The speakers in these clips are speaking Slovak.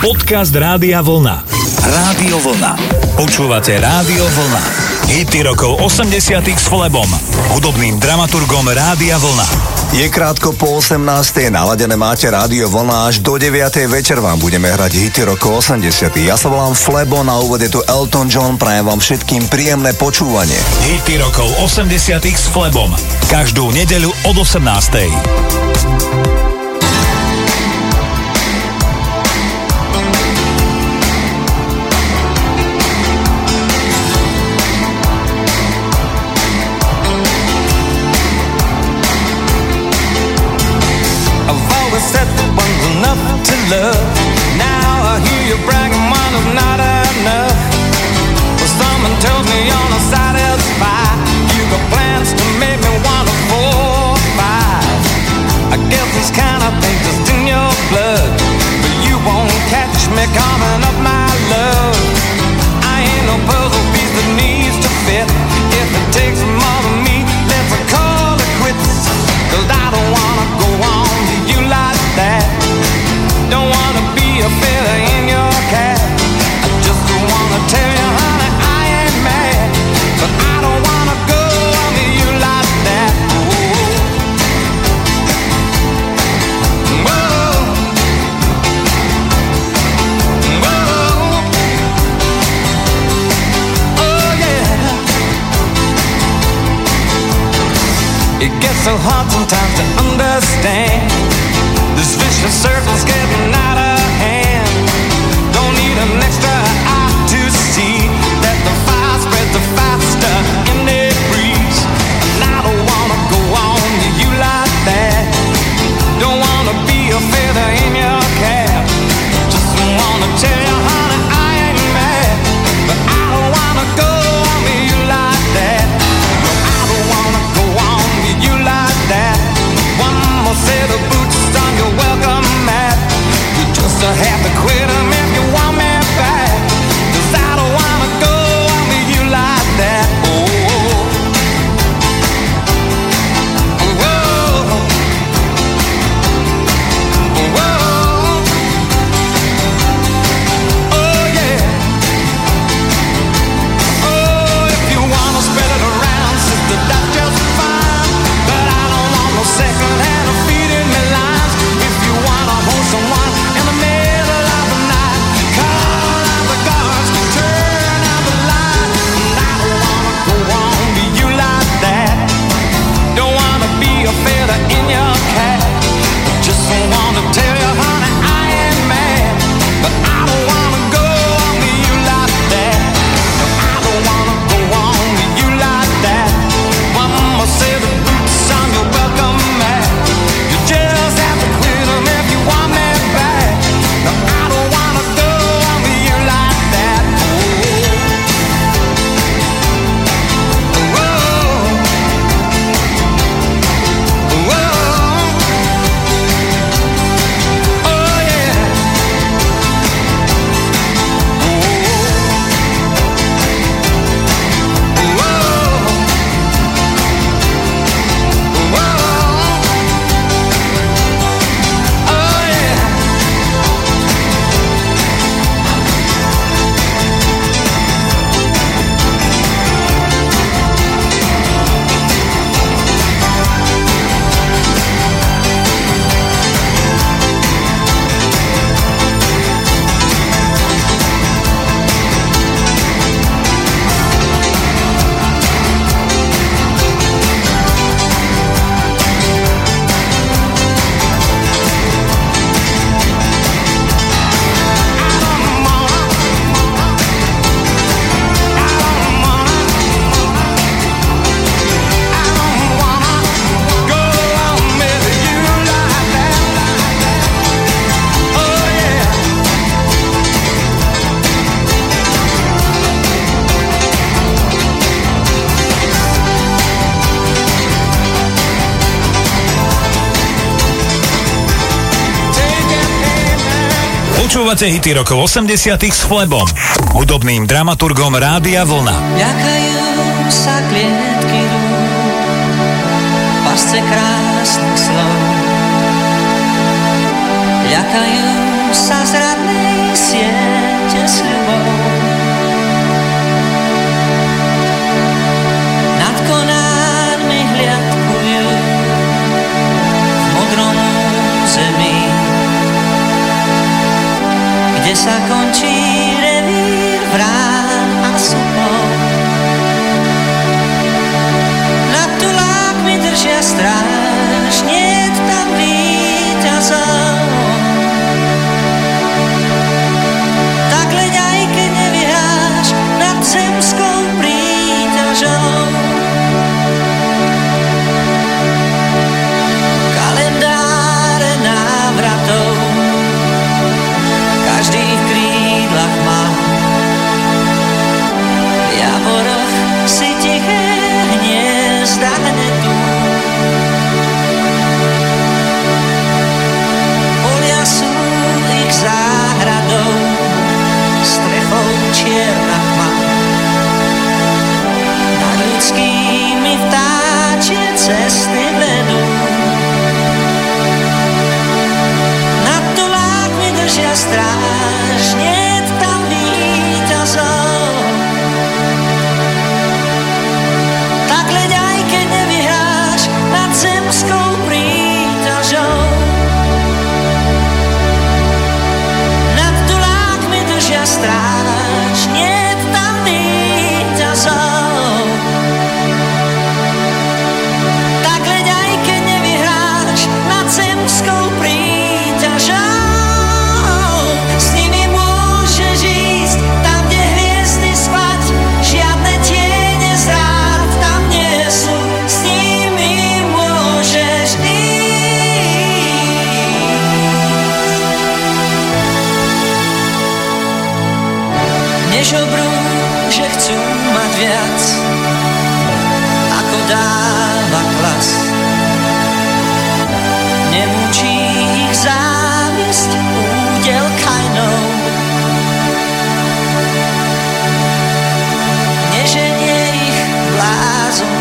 Podcast Rádia Vlna. Rádio Vlna. Počúvate Rádio Vlna. Hity rokov 80 s Flebom, hudobným dramaturgom Rádia Vlna. Je krátko po 18. naladené máte rádio vlna až do 9. večer vám budeme hrať hity rokov 80. Ja sa volám Flebo, na úvode tu Elton John, prajem vám všetkým príjemné počúvanie. Hity rokov 80. s Flebom. Každú nedeľu od 18. počúvate hity rokov 80 s Flebom, hudobným dramaturgom Rádia Vlna. Ďakajú sa klietky rúk, pasce krásnych slov. Ďakajú sa zrad Essa s'acconcirevi fra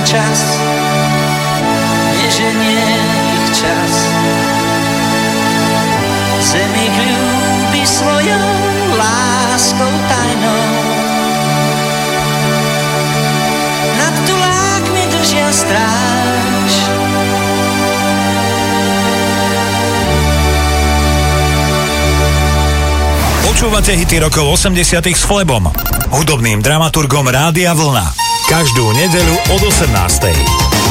čas. Neženie ich čas. Zem ich ľúbi svojou láskou tajnou. Nad tulákmi držia stráž. Počúvate hity rokov 80 s Flebom, hudobným dramaturgom Rádia Vlna. Každú nedeľu od 18.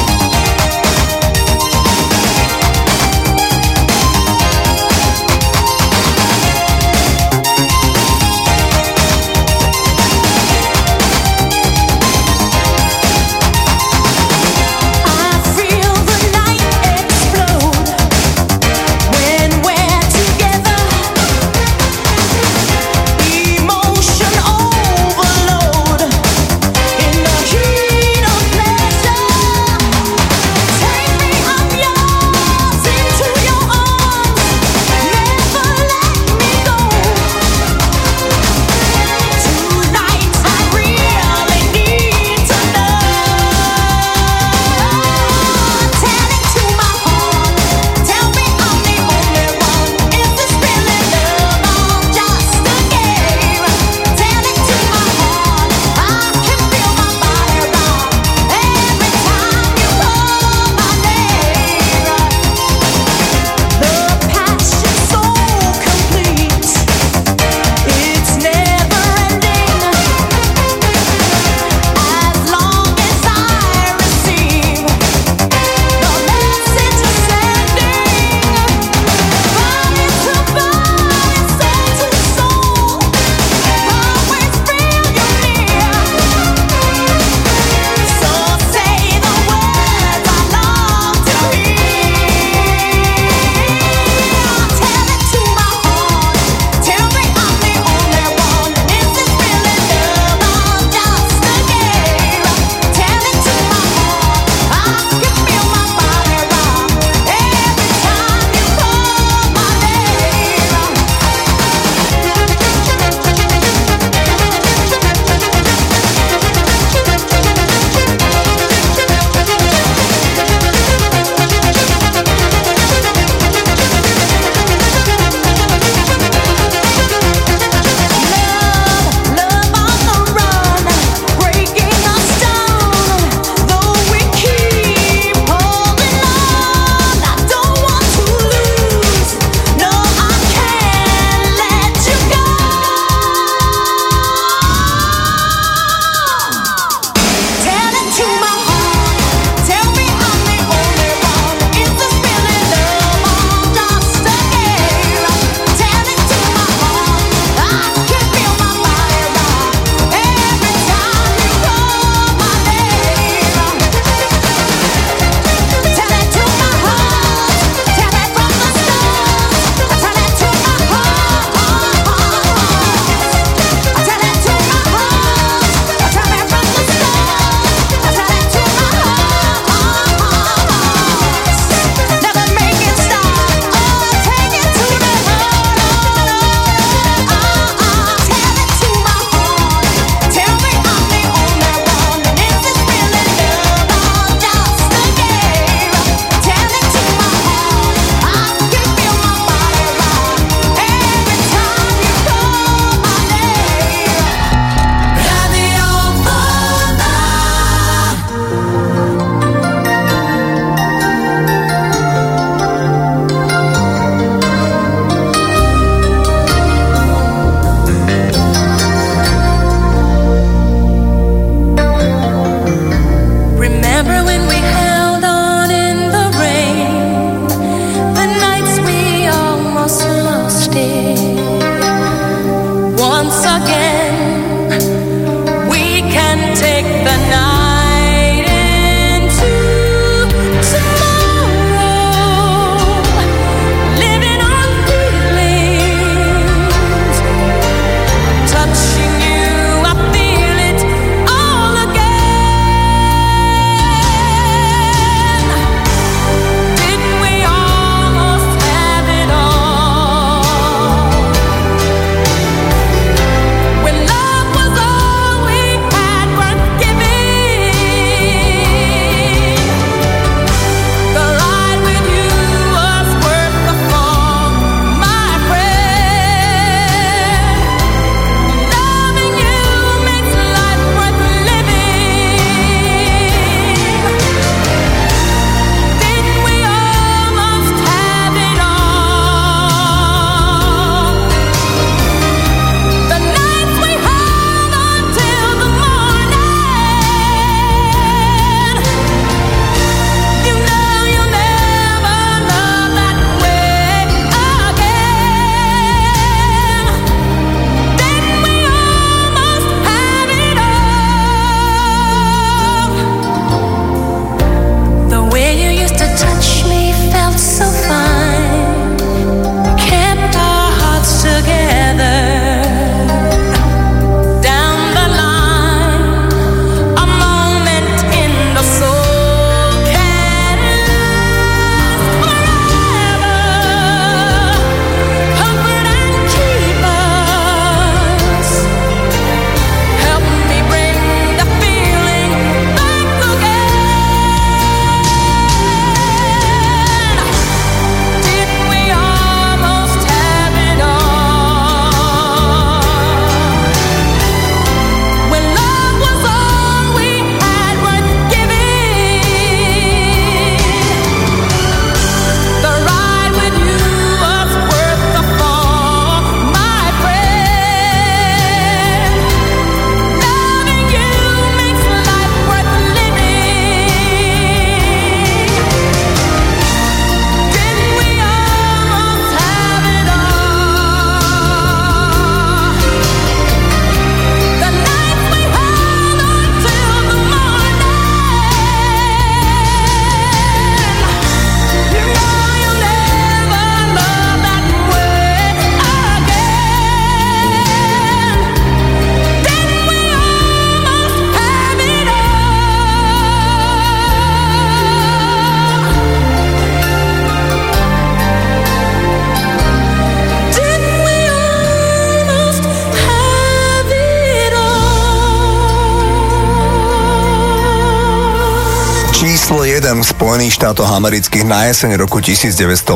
Štátov amerických na jeseň roku 1987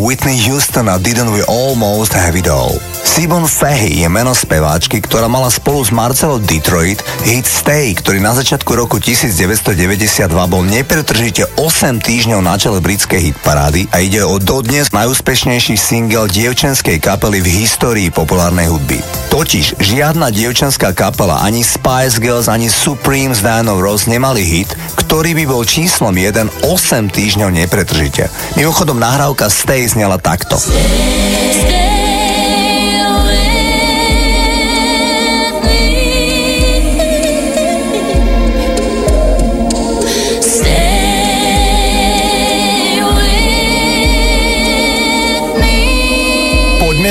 Whitney Houston a Didn't We Almost Have It All. Sibon Fahey je meno speváčky, ktorá mala spolu s Marcelou Detroit hit Stay, ktorý na začiatku roku 1992 bol nepretržite 8 týždňov na čele britskej hitparády a ide o dodnes najúspešnejší single dievčenskej kapely v histórii populárnej hudby. Totiž žiadna dievčenská kapela, ani Spice Girls, ani Supremes Diana Ross nemali hit, ktorý by bol číslom 1 8 týždňov nepretržite. Mimochodom nahrávka Stay znela takto. Poďme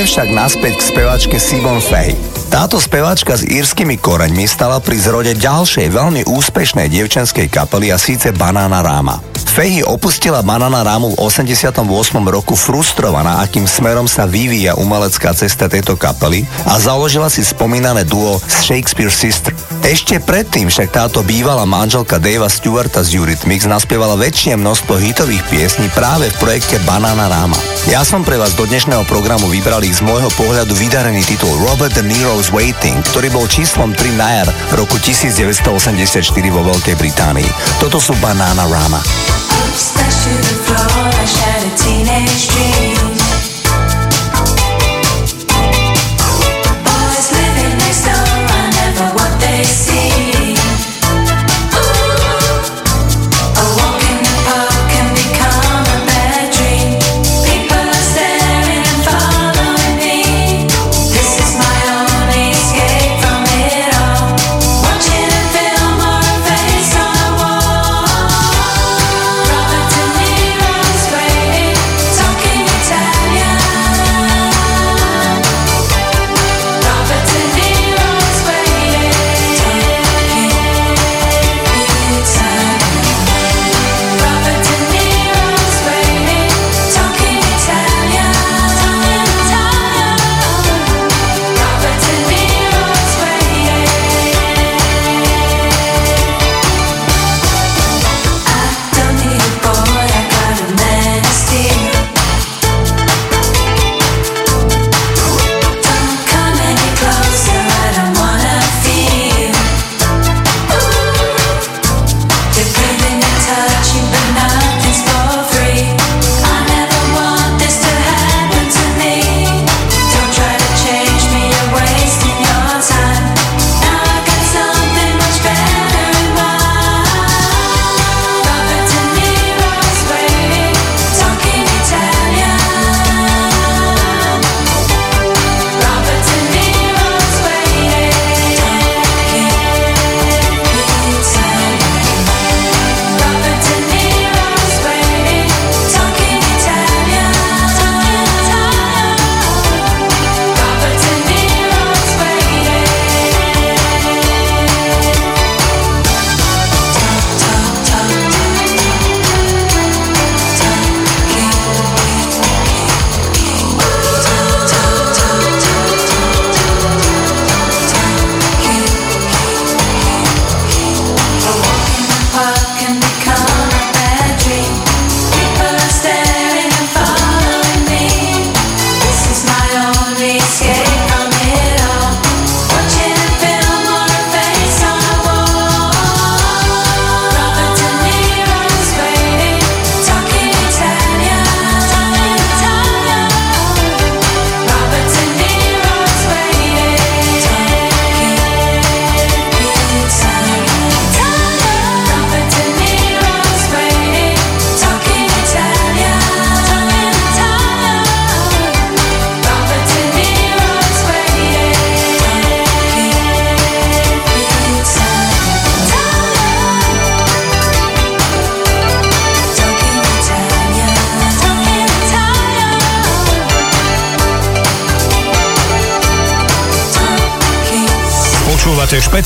však naspäť k spevačke Simon Fay. Táto speváčka s írskymi koreňmi stala pri zrode ďalšej veľmi úspešnej dievčenskej kapely a síce Banana Rama. Fehy opustila Banana Ramu v 88. roku frustrovaná, akým smerom sa vyvíja umelecká cesta tejto kapely a založila si spomínané duo Shakespeare Sister. Ešte predtým však táto bývalá manželka Davea Stewarta z Eurythmics naspievala väčšie množstvo hitových piesní práve v projekte Banana Rama. Ja som pre vás do dnešného programu vybral ich z môjho pohľadu vydarený titul Robert De Niro's Waiting, ktorý bol číslom 3 na jar roku 1984 vo Veľkej Británii. Toto sú Banana Rama. to the floor. I shed a teenage dream.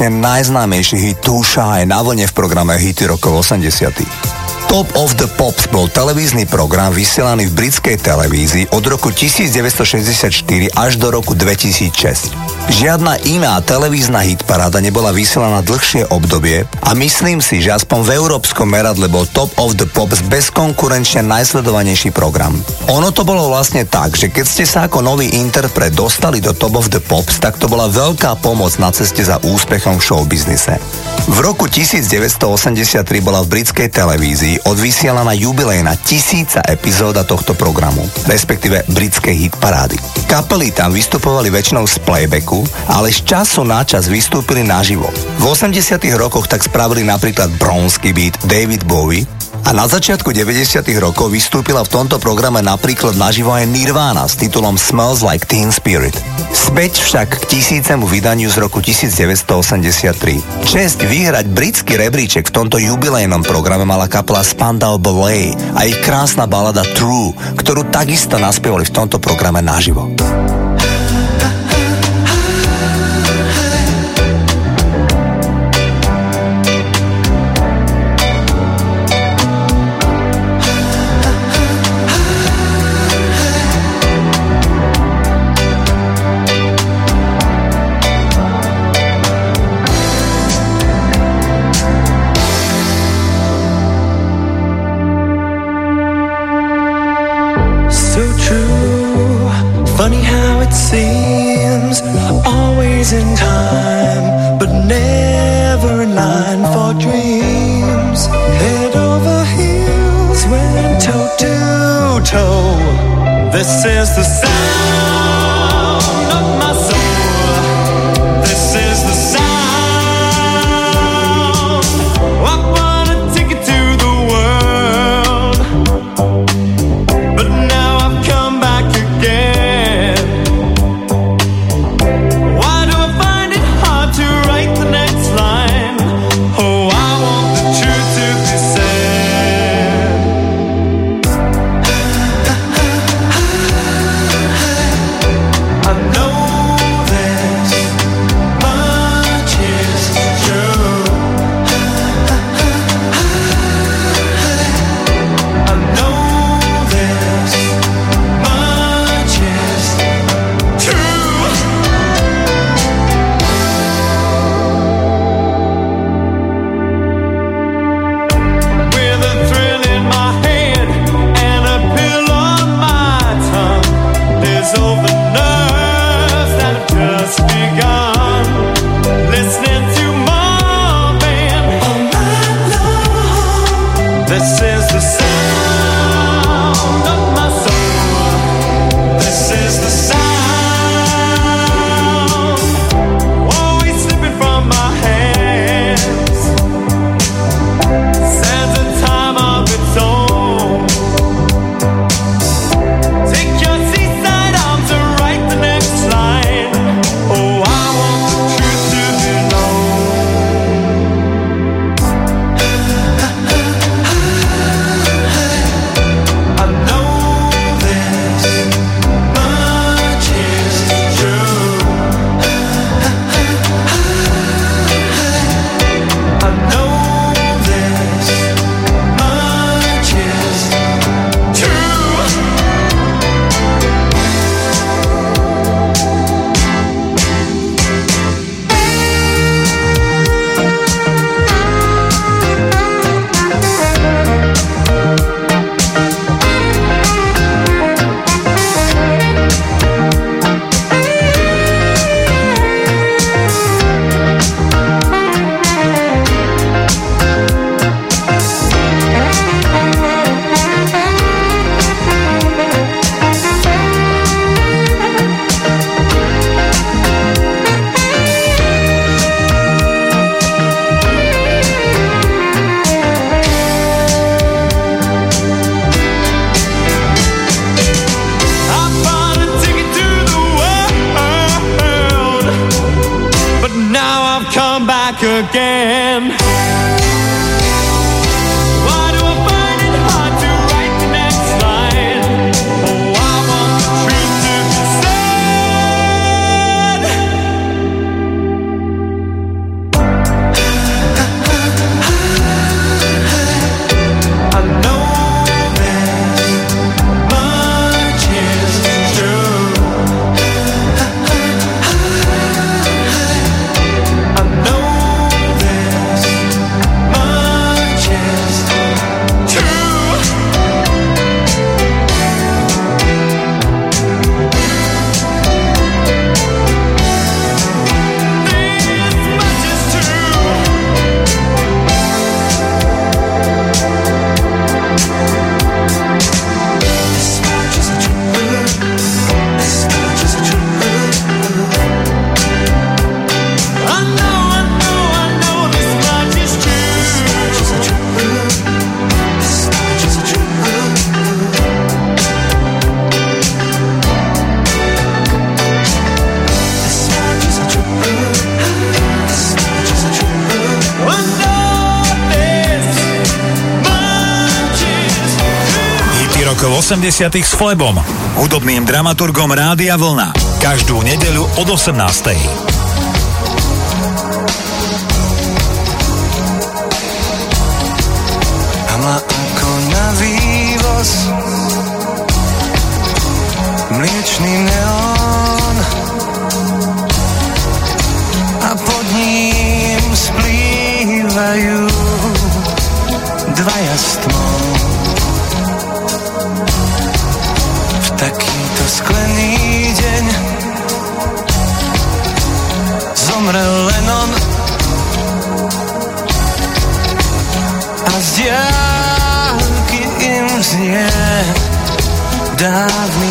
Bezkonkurenčne najznámejší hit Too Shy na vlne v programe Hity rokov 80. Top of the Pops bol televízny program vysielaný v britskej televízii od roku 1964 až do roku 2006. Žiadna iná televízna hitparáda nebola vysielaná dlhšie obdobie a myslím si, že aspoň v európskom meradle bol Top of the Pops bezkonkurenčne najsledovanejší program. Ono to bolo vlastne tak, že keď ste sa ako nový interpret dostali do Top of the Pops, tak to bola veľká pomoc na ceste za úspechom v showbiznise. V roku 1983 bola v britskej televízii odvysielaná jubilejná tisíca epizóda tohto programu, respektíve britskej hitparády. Kapely tam vystupovali väčšinou z playbacku, ale z času na čas vystúpili naživo. V 80 rokoch tak spravili napríklad Bronsky Beat, David Bowie a na začiatku 90 rokov vystúpila v tomto programe napríklad naživo aj Nirvana s titulom Smells Like Teen Spirit. Späť však k tisícemu vydaniu z roku 1983. Česť vyhrať britský rebríček v tomto jubilejnom programe mala kapela Spandau Ballet a ich krásna balada True, ktorú takisto naspievali v tomto programe naživo. 80 s Flebom, hudobným dramaturgom Rádia Vlna. Každú nedeľu od 18. Mama ako na vývoz Mliečný ne- dive me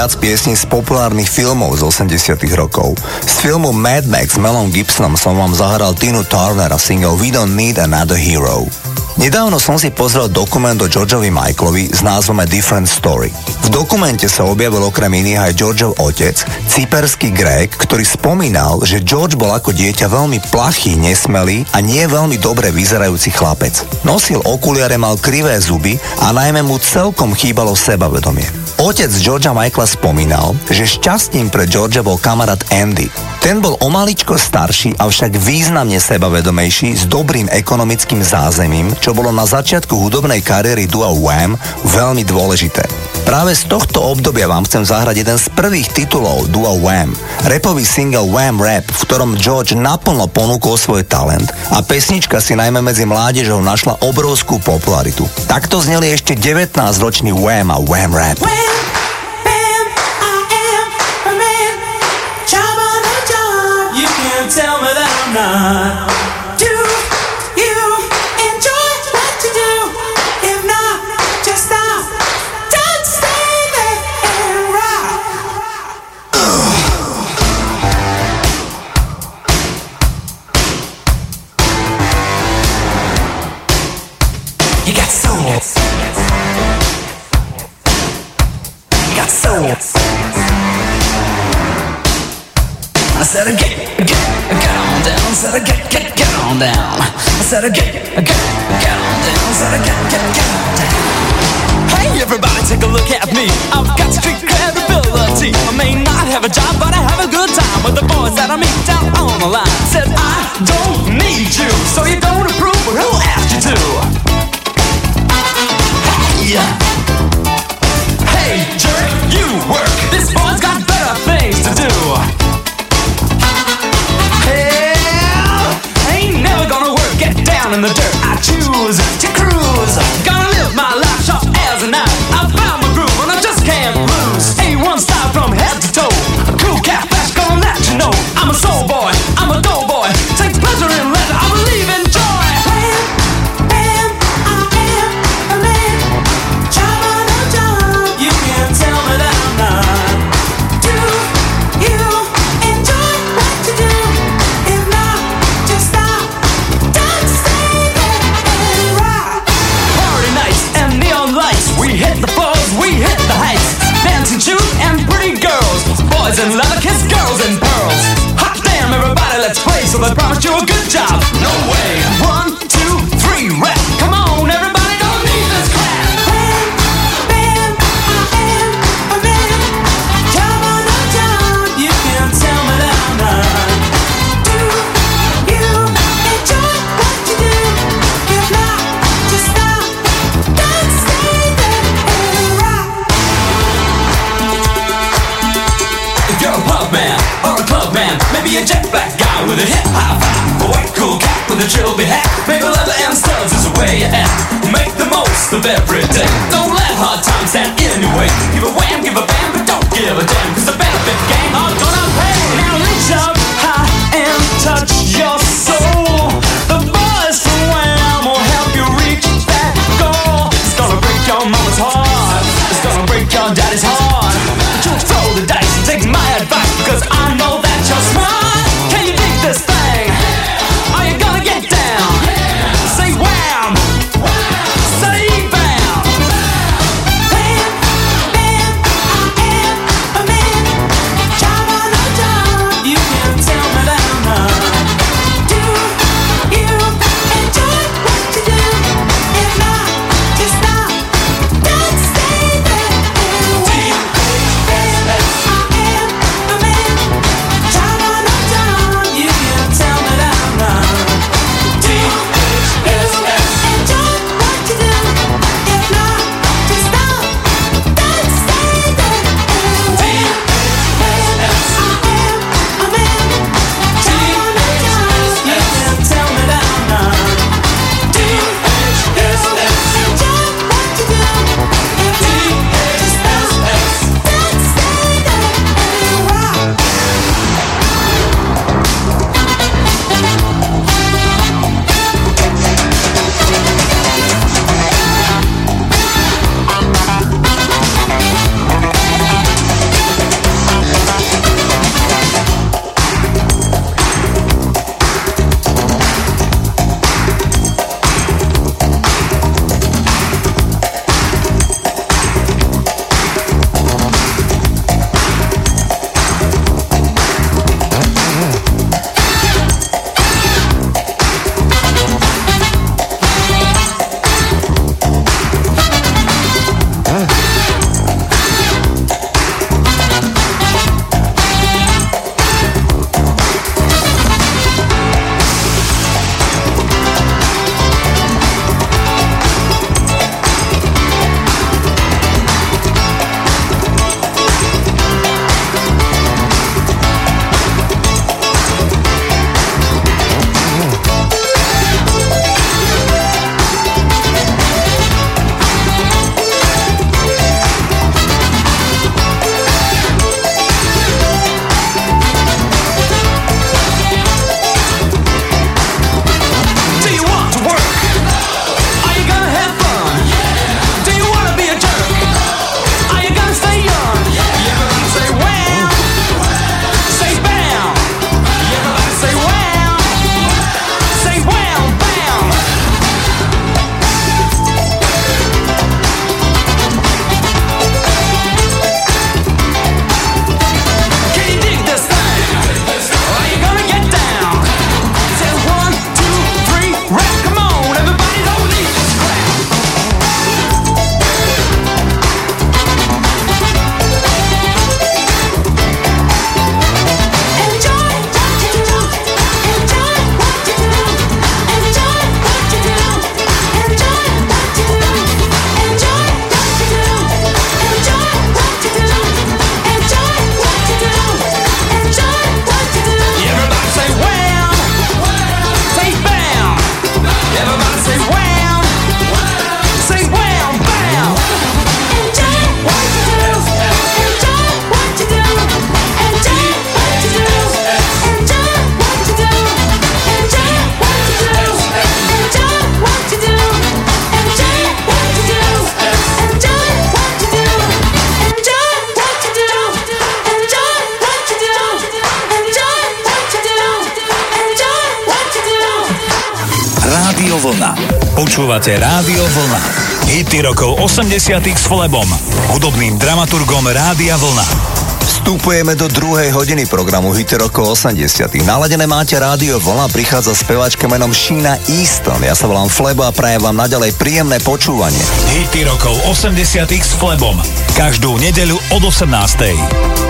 viac piesní z populárnych filmov z 80 rokov. Z filmu Mad Max s Melom Gibsonom som vám zahral Tinu Turner a single We Don't Need Another Hero. Nedávno som si pozrel dokument o Georgeovi Michaelovi s názvom A Different Story. V dokumente sa objavil okrem iných aj Georgeov otec, cyperský Grék, ktorý spomínal, že George bol ako dieťa veľmi plachý, nesmelý a nie veľmi dobre vyzerajúci chlapec. Nosil okuliare, mal krivé zuby a najmä mu celkom chýbalo sebavedomie. Otec Georgia Michaela spomínal, že šťastným pre Georgia bol kamarát Andy. Ten bol o maličko starší, avšak významne sebavedomejší, s dobrým ekonomickým zázemím, čo bolo na začiatku hudobnej kariéry dua Wham veľmi dôležité. Práve z tohto obdobia vám chcem zahrať jeden z prvých titulov duo Wham, repový single Wham Rap, v ktorom George naplno ponúkol svoj talent a pesnička si najmä medzi mládežou našla obrovskú popularitu. Takto zneli ešte 19-ročný Wham a Wham Rap. Tell me that I'm not gotta get Počúvate Rádio Vlna. Hity rokov 80 s Flebom, hudobným dramaturgom Rádia Vlna. Vstupujeme do druhej hodiny programu Hity rokov 80 Naladené máte Rádio Vlna, prichádza speváčka menom Sheena Easton. Ja sa volám Flebo a prajem vám naďalej príjemné počúvanie. Hity rokov 80 s Flebom. Každú nedeľu od 18.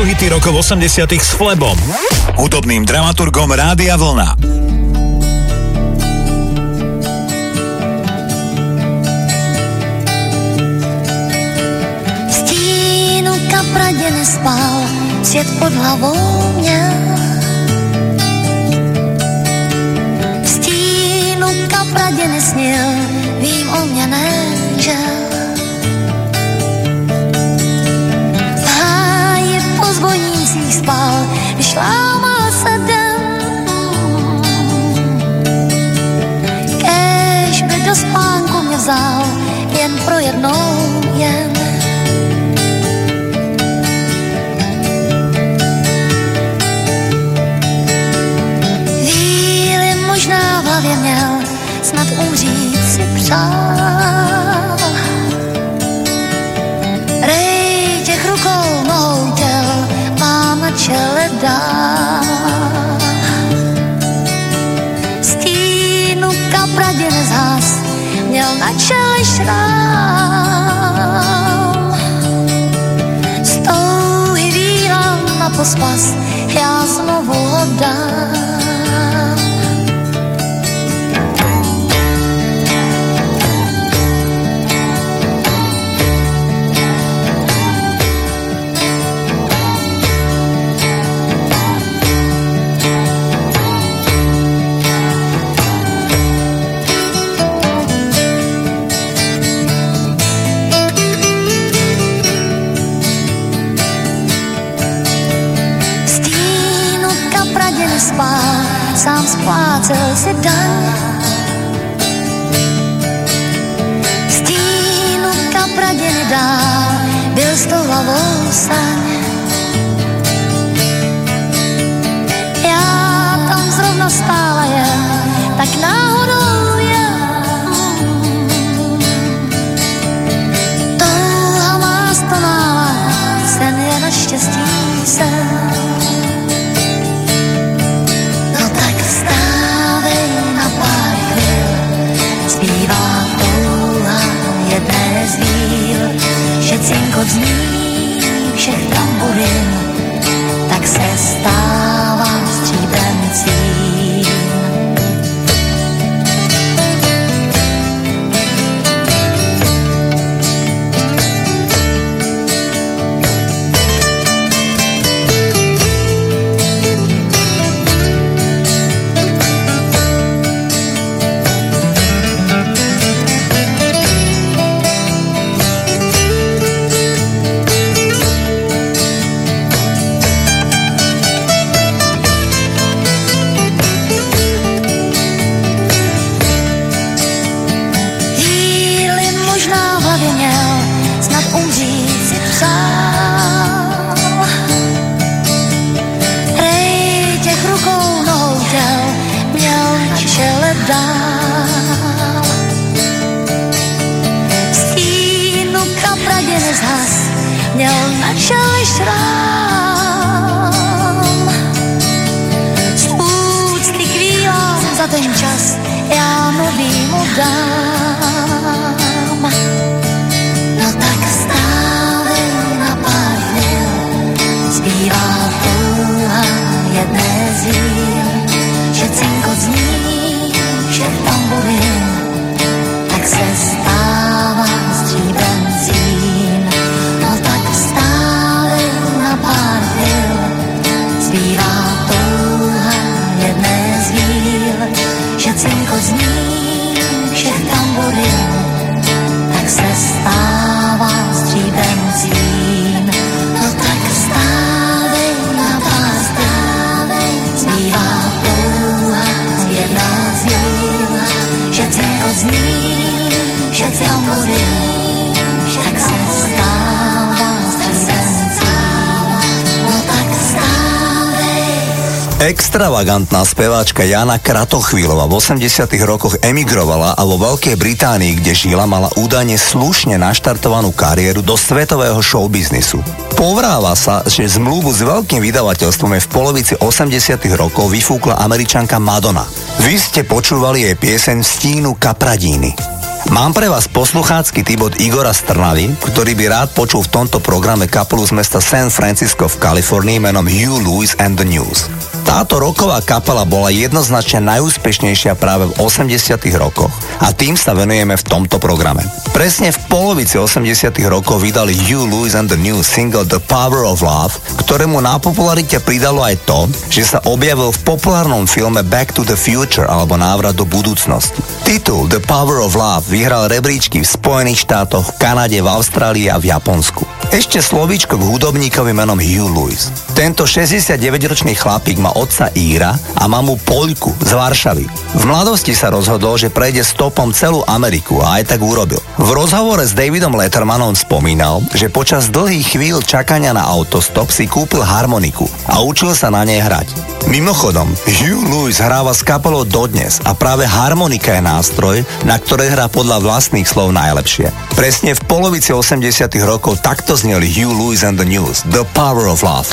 Sú hity rokov 80 s Flebom, hudobným dramaturgom Rádia Vlna. V stínu kapradě nespal, svět pod hlavou jen. Chvíli možná v hlavě měl, snad umřít si přál. Rej těch rukou nohou těl má na čele dál. Stínu kapradě nezhas, měl na čele šrám. Víram na pospas, já si daň. Stínu kapradě nedál, byl s tou hlavou saň. Já tam zrovna stála jen, tak náhodou jen. Touha má stonála, sen je naštěstí cinkot zní všech tamburin, Extravagantná speváčka Jana Kratochvílova v 80 rokoch emigrovala a vo Veľkej Británii, kde žila, mala údajne slušne naštartovanú kariéru do svetového showbiznisu. Povráva sa, že zmluvu s veľkým vydavateľstvom je v polovici 80 rokov vyfúkla američanka Madonna. Vy ste počúvali jej pieseň Stínu Kapradíny. Mám pre vás posluchácky typ od Igora Strnavy, ktorý by rád počul v tomto programe kapelu z mesta San Francisco v Kalifornii menom Hugh Lewis and the News. Táto roková kapela bola jednoznačne najúspešnejšia práve v 80 rokoch a tým sa venujeme v tomto programe. Presne v polovici 80 rokov vydali Hugh Lewis and the News single The Power of Love, ktorému na popularite pridalo aj to, že sa objavil v populárnom filme Back to the Future alebo Návrat do budúcnosti. Titul The Power of Love vyhral rebríčky v Spojených štátoch, v Kanade, v Austrálii a v Japonsku. Ešte slovíčko k hudobníkovi menom Hugh Lewis. Tento 69-ročný chlapík má otca Íra a mamu Poľku z Varšavy. V mladosti sa rozhodol, že prejde stopom celú Ameriku a aj tak urobil. V rozhovore s Davidom Lettermanom spomínal, že počas dlhých chvíľ čakania na autostop si kúpil harmoniku a učil sa na nej hrať. Mimochodom, Hugh Lewis hráva s kapelou dodnes a práve harmonika je nástroj, na ktoré hrá podľa vlastných slov najlepšie. Presne v polovici 80 rokov takto zneli Hugh Lewis and the News, The Power of Love.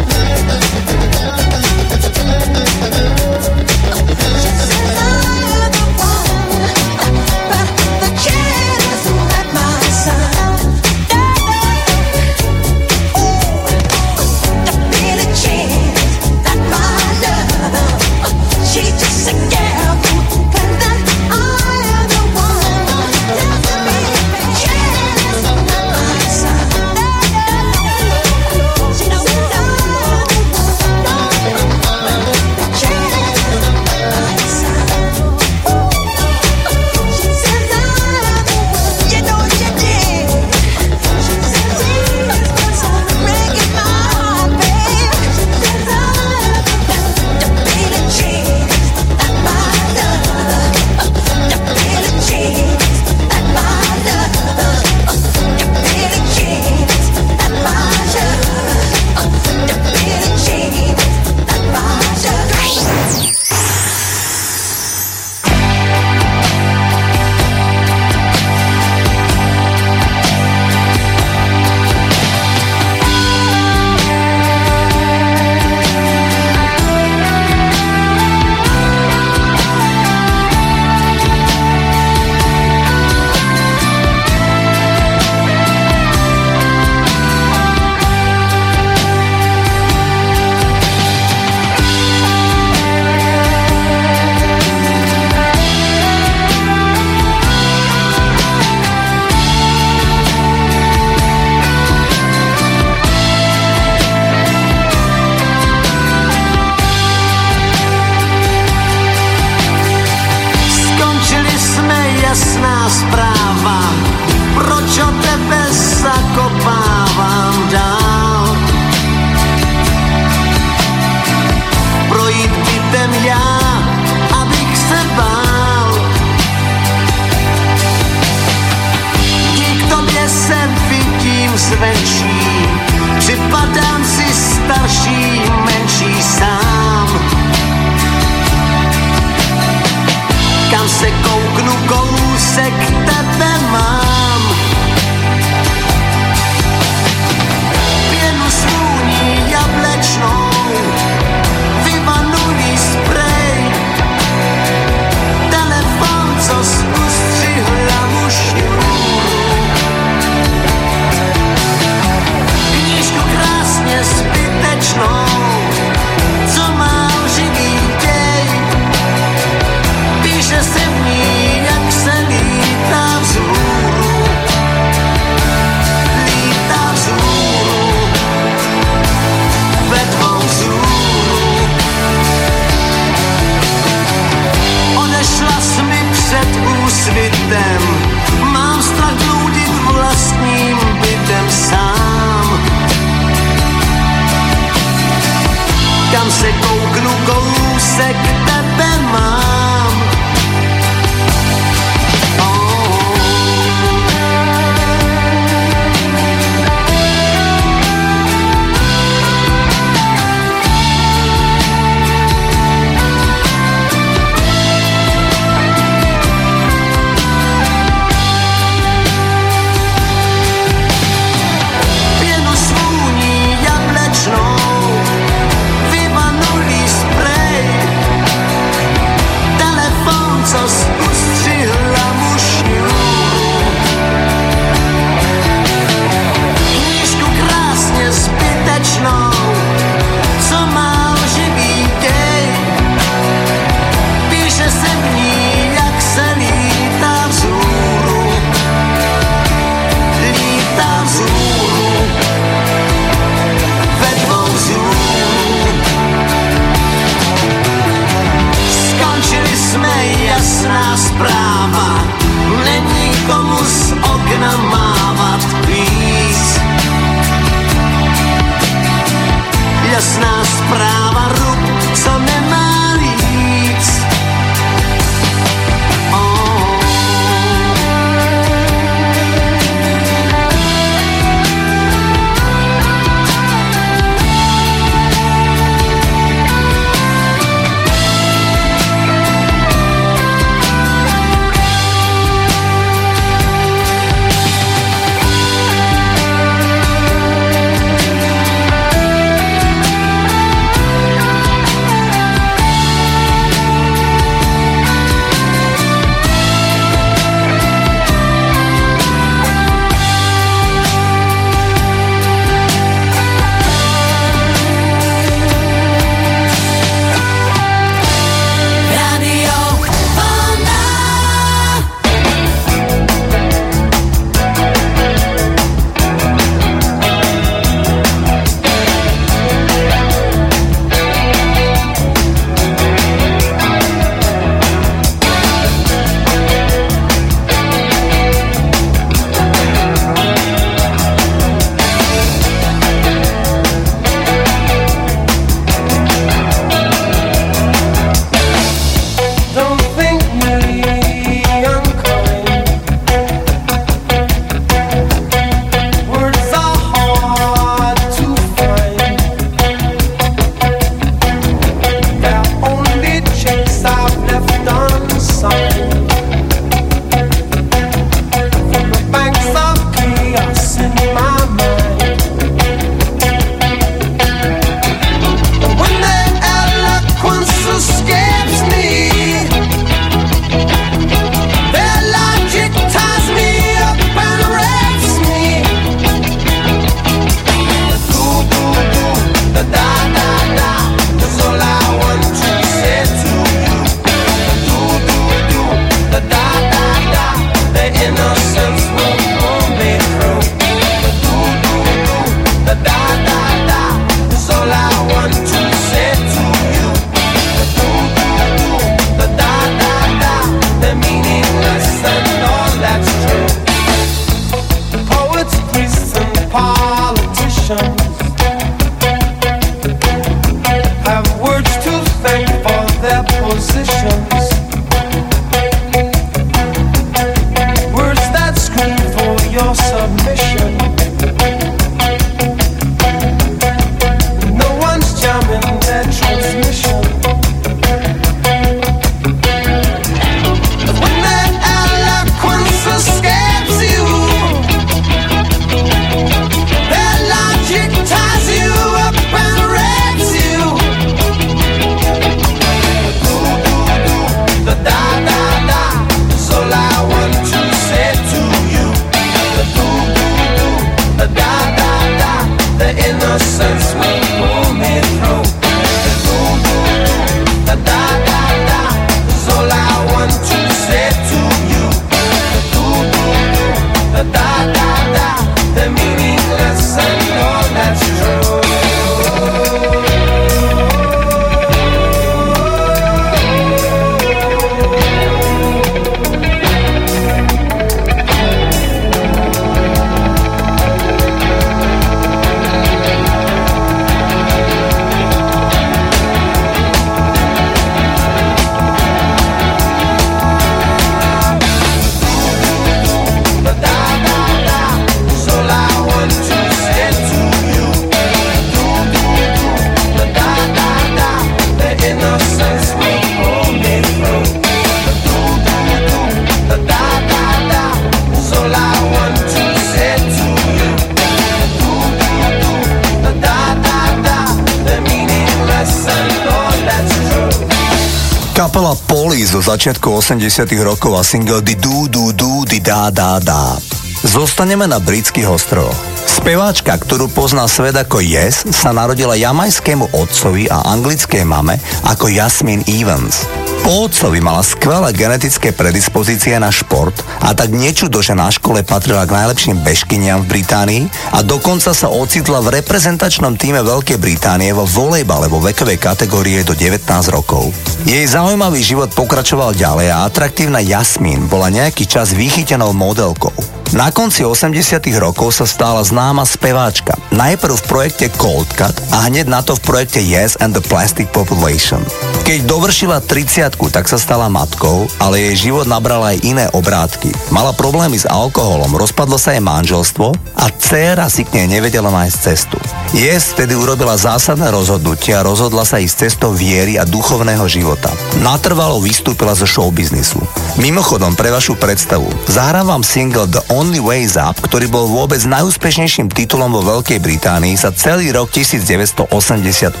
Začiatku 80 rokov a single Di Du Du Du Di Da Da Da. Zostaneme na britských ostrovoch. Speváčka, ktorú pozná svet ako Yes, sa narodila jamajskému otcovi a anglickej mame ako Jasmine Evans. Po otcovi mala skvelé genetické predispozície na šport a tak nečudo, že na škole patrila k najlepším bežkyniam v Británii a dokonca sa ocitla v reprezentačnom týme Veľkej Británie vo volejbale vo vekovej kategórie do 19 rokov. Jej zaujímavý život pokračoval ďalej a atraktívna Jasmín bola nejaký čas vychytenou modelkou. Na konci 80 rokov sa stala známa speváčka. Najprv v projekte Cold Cut a hneď na to v projekte Yes and the Plastic Population. Keď dovršila 30 tak sa stala matkou, ale jej život nabral aj iné obrátky. Mala problémy s alkoholom, rozpadlo sa jej manželstvo a dcéra si k nej nevedela nájsť cestu. Yes vtedy urobila zásadné rozhodnutie a rozhodla sa ísť cestou viery a duchovného života. Natrvalo vystúpila zo showbiznisu. Mimochodom, pre vašu predstavu, zahrávam single The Only Ways Up, ktorý bol vôbec najúspešnejším titulom vo Veľkej Británii za celý rok 1988.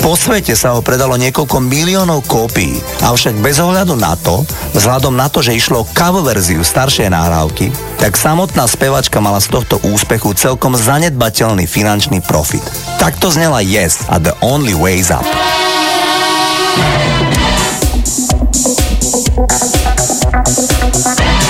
Po svete sa ho predalo niekoľko miliónov kópií, avšak bez ohľadu na to, vzhľadom na to, že išlo cover verziu staršej nahrávky, tak samotná spevačka mala z tohto úspechu celkom zanedbateľný finančný profit. Takto znela Yes a The Only Ways Up. We've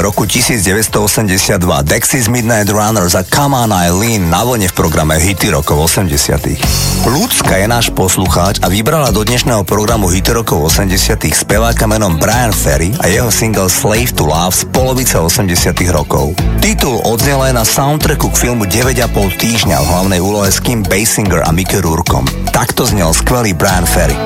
Roku 1982 Dexys Midnight Runner za Come On Eileen na vlne v programe Hity rokov 80 Ľudská je náš poslucháč a vybrala do dnešného programu Hity rokov 80 speváka menom Brian Ferry a jeho single Slave to Love z polovice 80 rokov. Titul odznel aj na soundtracku k filmu 9,5 týždňa v hlavnej úlohe s Kim Basinger a Mickey Rourkom. Takto znel skvelý Brian Ferry.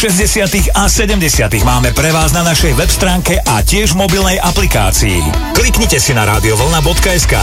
60. a 70. máme pre vás na našej web stránke a tiež mobilnej aplikácii. Kliknite si na radiovolna.sk.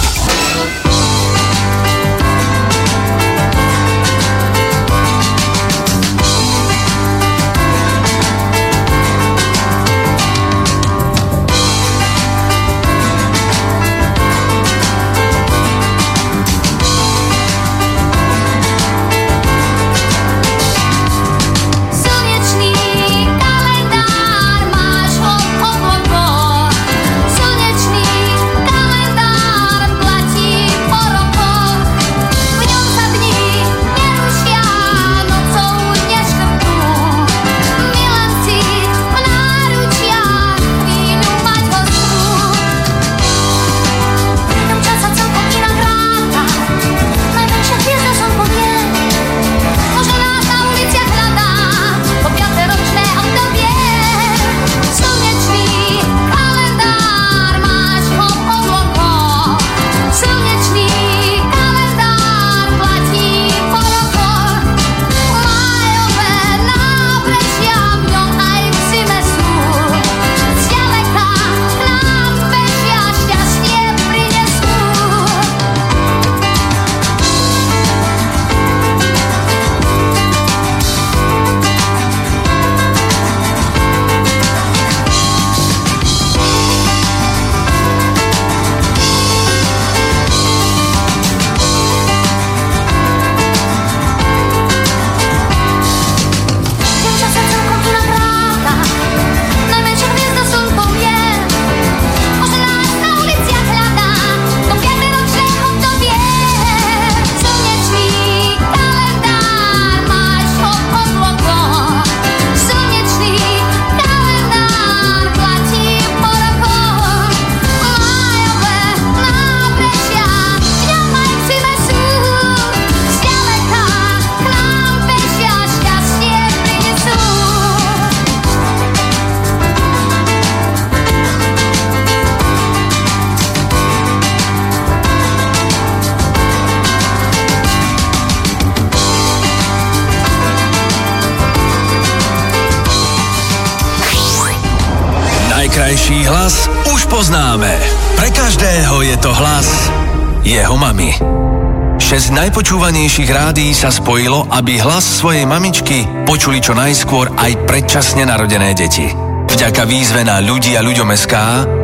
najpočúvanejších rádií sa spojilo, aby hlas svojej mamičky počuli čo najskôr aj predčasne narodené deti. Vďaka výzve na ľudí a ľuďom SK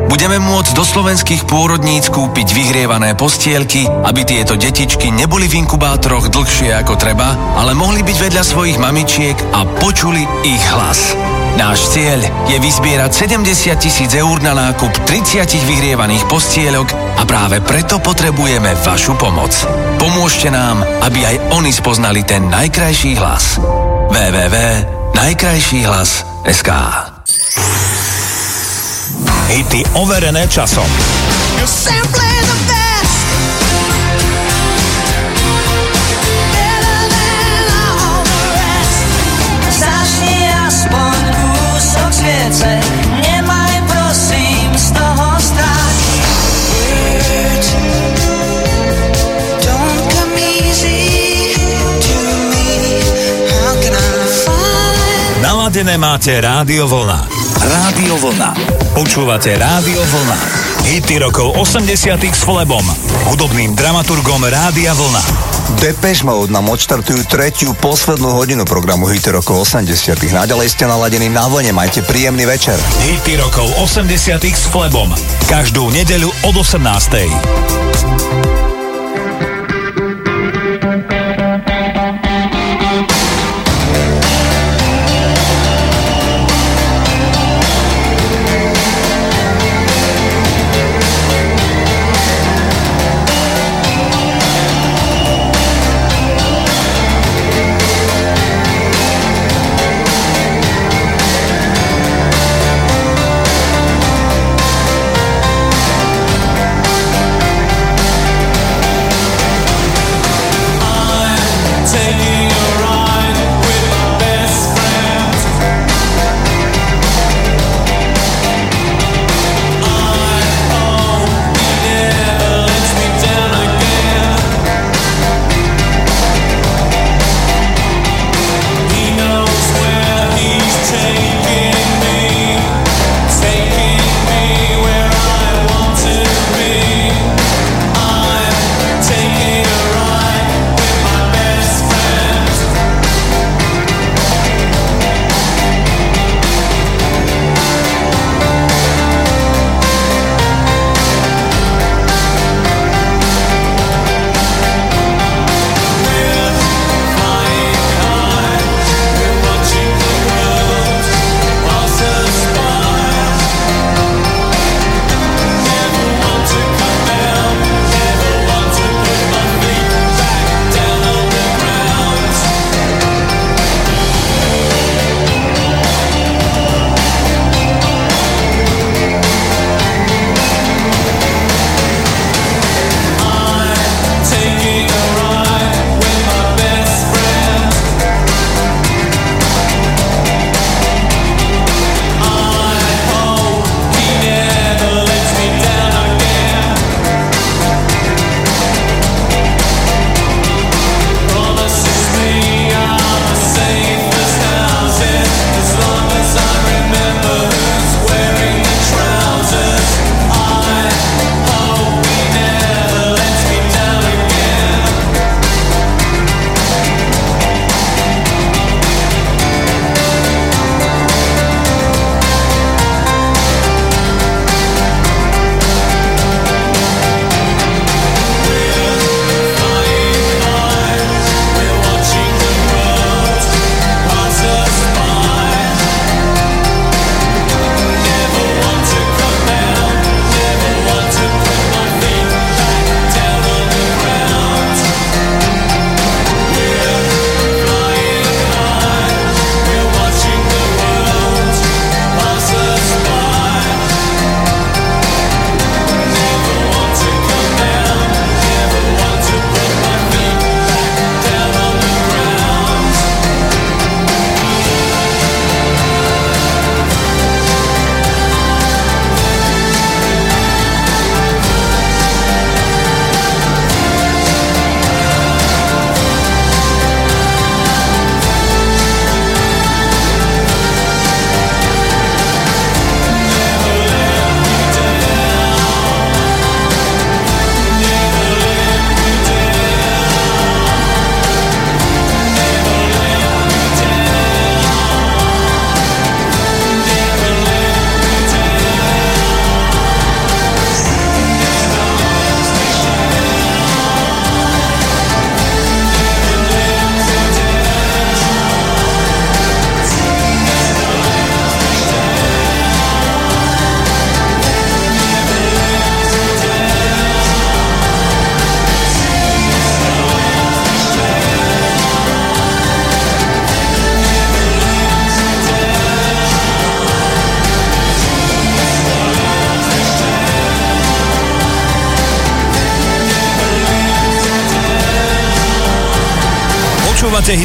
budeme môcť do slovenských pôrodníc kúpiť vyhrievané postielky, aby tieto detičky neboli v inkubátoroch dlhšie ako treba, ale mohli byť vedľa svojich mamičiek a počuli ich hlas. Náš cieľ je vyzbierať 70 tisíc eur na nákup 30 vyhrievaných postielok a práve preto potrebujeme vašu pomoc. Pomôžte nám, aby aj oni spoznali ten najkrajší hlas. www.najkrajšíhlas.sk Hity overené časom. You're simply Naladené máte Rádio Vlna. Rádio Vlna. Počúvate Rádio Vlna. Hity rokov 80 s Flebom, hudobným dramaturgom Rádia Vlna. Depeche Mode nám odštartujú tretiu poslednú hodinu programu Hity rokov 80 Naďalej ste naladení na vlne, majte príjemný večer. Hity rokov 80 s Flebom. Každú nedeľu od 18.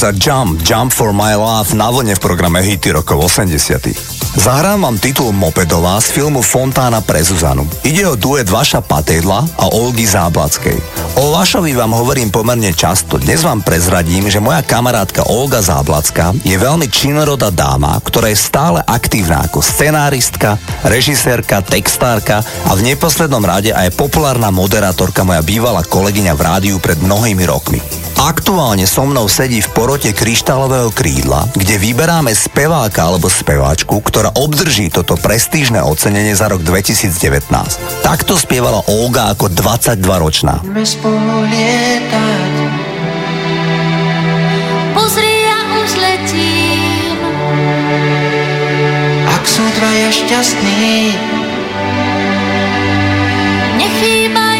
za Jump, Jump for my love na vlne v programe Hity rokov 80 Zahrám vám titul Mopedová z filmu Fontána pre Zuzanu. Ide o duet Vaša Patejdla a Olgy Záblackej. O Vašovi vám hovorím pomerne často. Dnes vám prezradím, že moja kamarátka Olga Záblacká je veľmi činorodá dáma, ktorá je stále aktívna ako scenáristka, režisérka, textárka a v neposlednom rade aj populárna moderátorka moja bývalá kolegyňa v rádiu pred mnohými rokmi. Aktuálne so mnou sedí v porote kryštálového krídla, kde vyberáme speváka alebo speváčku, ktorá obdrží toto prestížne ocenenie za rok 2019. Takto spievala Olga ako 22-ročná. Pozri, ja už letím. Ak sú dvaja šťastní, nechýbajú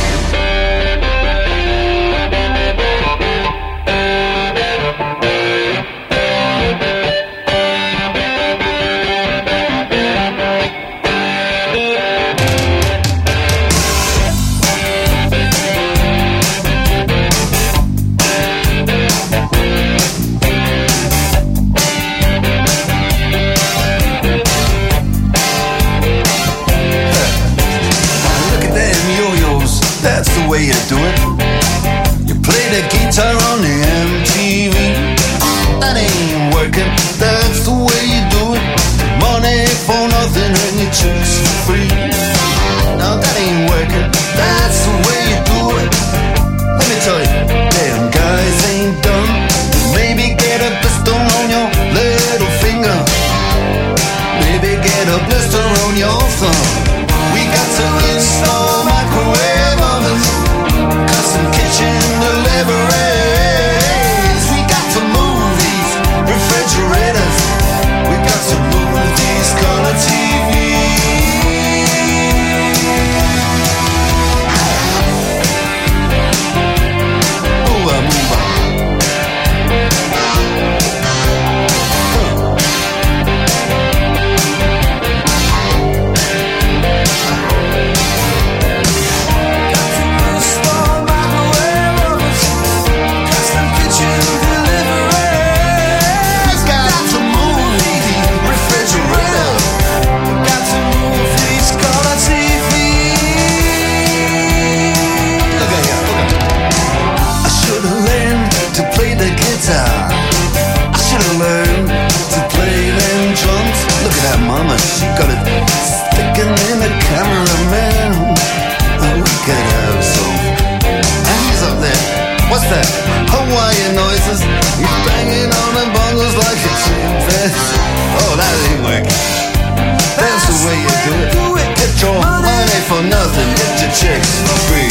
for nothing, let your chicks for free.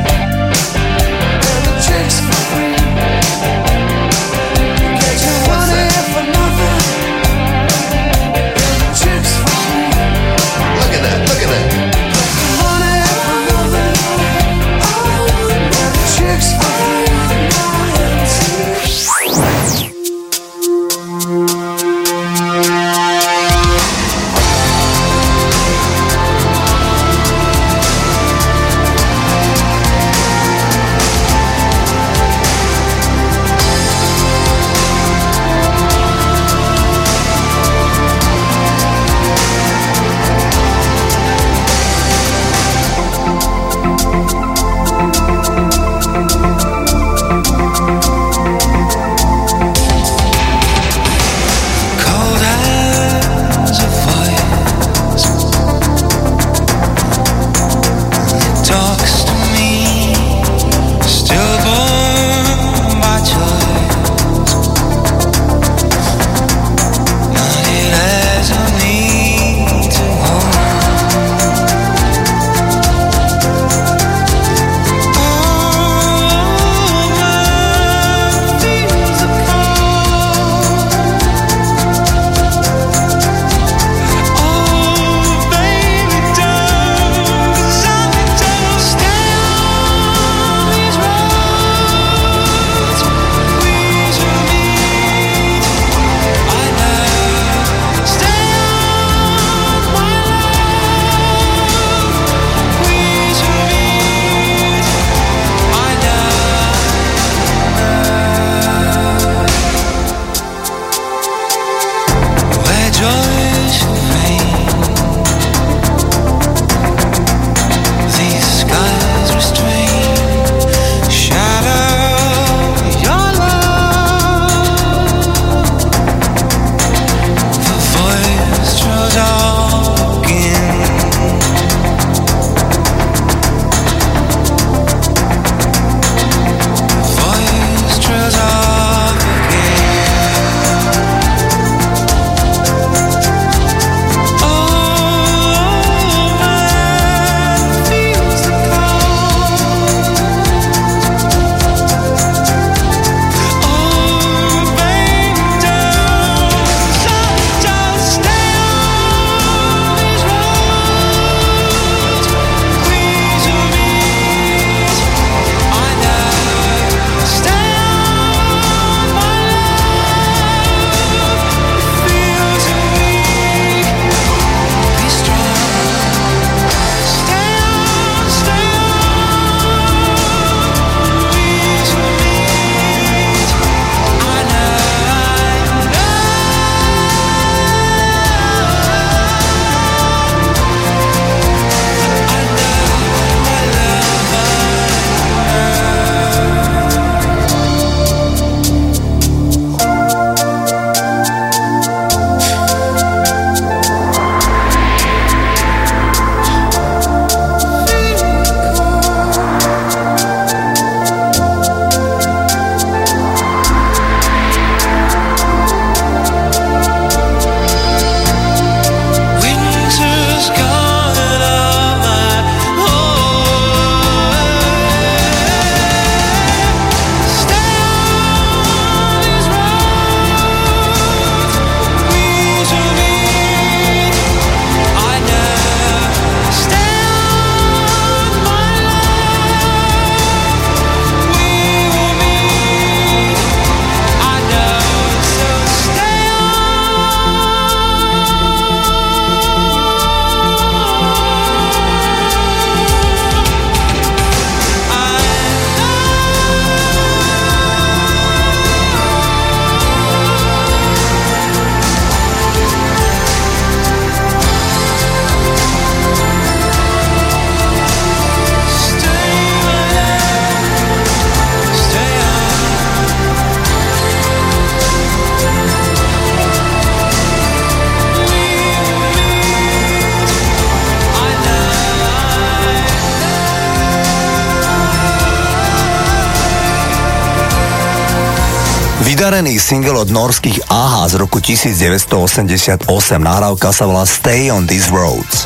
od norských AHA z roku 1988. Nahrávka sa volá Stay on these roads.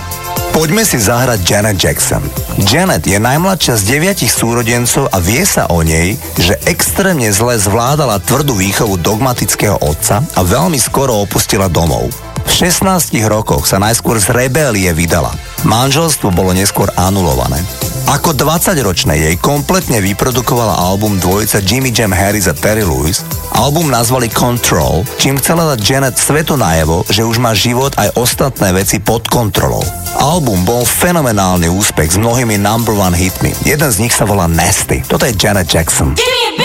Poďme si zahrať Janet Jackson. Janet je najmladšia z deviatich súrodencov a vie sa o nej, že extrémne zle zvládala tvrdú výchovu dogmatického otca a veľmi skoro opustila domov. V 16 rokoch sa najskôr z rebélie vydala. Manželstvo bolo neskôr anulované. Ako 20-ročné jej kompletne vyprodukovala album dvojica Jimmy Jam Harris a Terry Lewis, Album nazvali Control, čím chcela dať Janet svetu najevo, že už má život aj ostatné veci pod kontrolou. Album bol fenomenálny úspech s mnohými number one hitmi. Jeden z nich sa volá Nasty. Toto je Janet Jackson. Give me a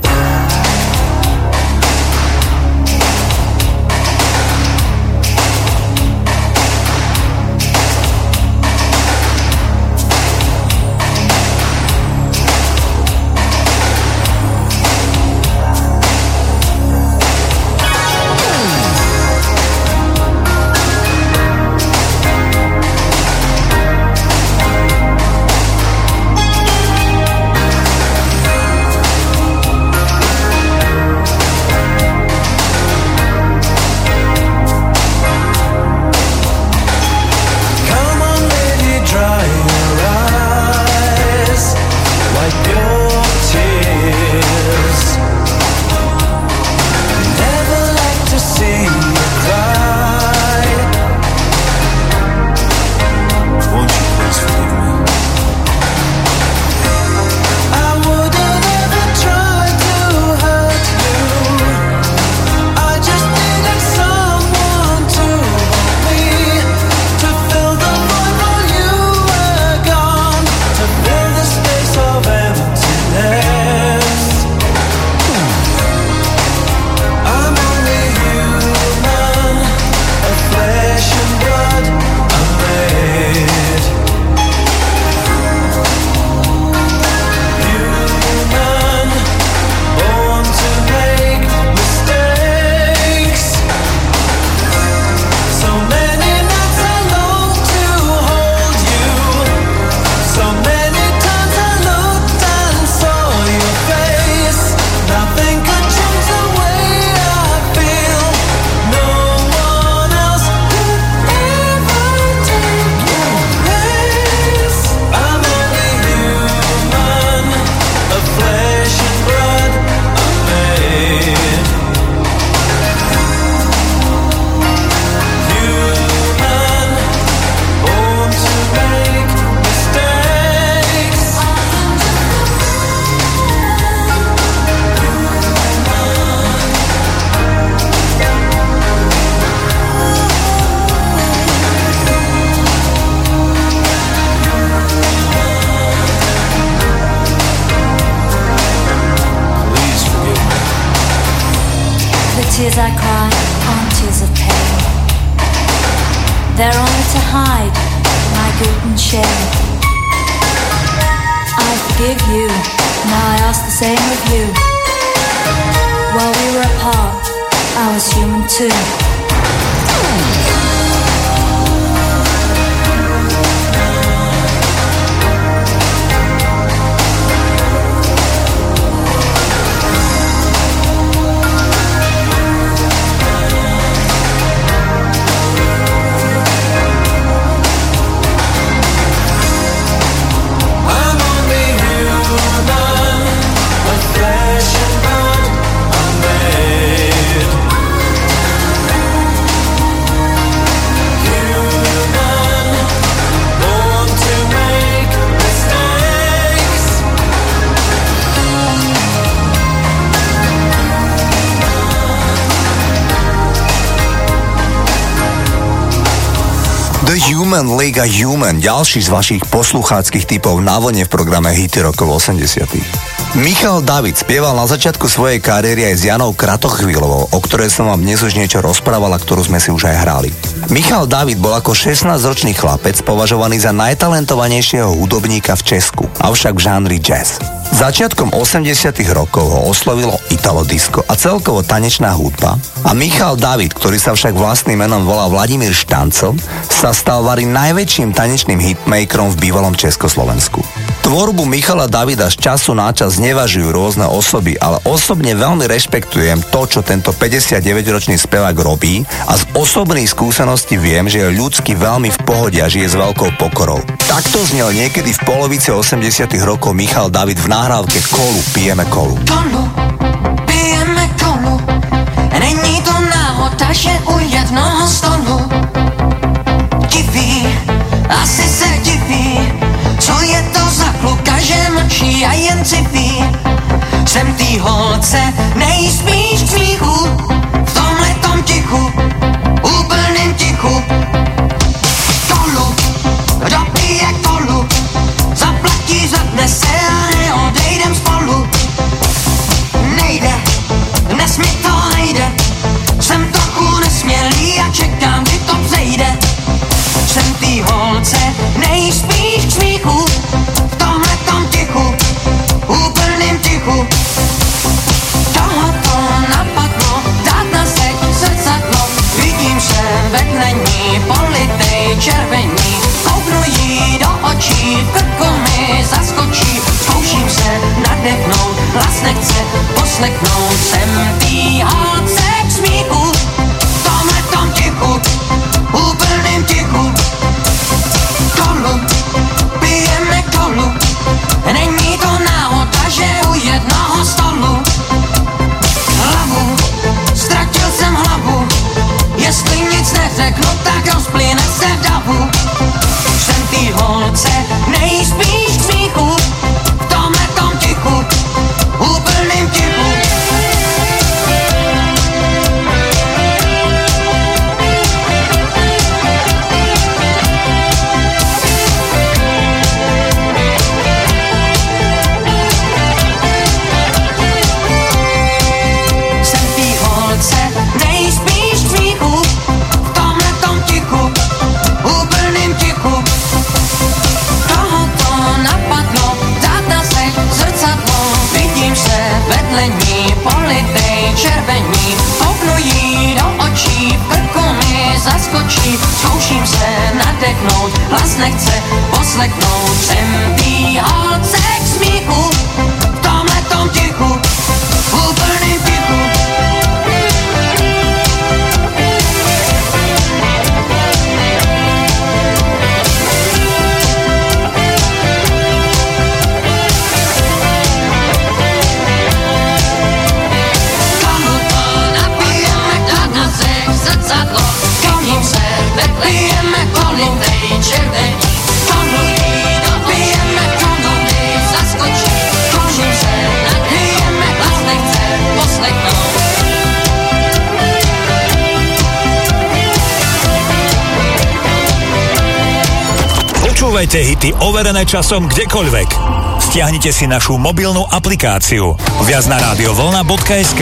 Human, ďalší z vašich poslucháckých typov na vlne v programe Hity rokov 80. Michal David spieval na začiatku svojej kariéry aj s Janou Kratochvíľovou, o ktorej som vám dnes už niečo rozprávala, ktorú sme si už aj hrali. Michal David bol ako 16-ročný chlapec považovaný za najtalentovanejšieho hudobníka v Česku, avšak v žánri jazz. Začiatkom 80 rokov ho oslovilo Italo Disco a celkovo tanečná hudba a Michal David, ktorý sa však vlastným menom volá Vladimír Štancel, sa stal vari najväčším tanečným hitmakerom v bývalom Československu. Tvorbu Michala Davida z času na čas nevažujú rôzne osoby, ale osobne veľmi rešpektujem to, čo tento 59-ročný spevák robí a z osobnej skúsenosti viem, že je ľudsky veľmi v pohode a žije s veľkou pokorou. Takto znel niekedy v polovici 80 rokov Michal David v nahrávke Kolu pijeme kolu. Kolu, pijeme kolu. Není to náhoda, že u jednoho stolu diví, asi se diví, co je to za kluka, že mlčí a jen civí. Jsem tý holce nejspíš smíchu, poslechnout, jsem tý poslechnout, jsem tý Počúvajte hity overené časom kdekoľvek. Stiahnite si našu mobilnú aplikáciu. Viac na radiovolna.sk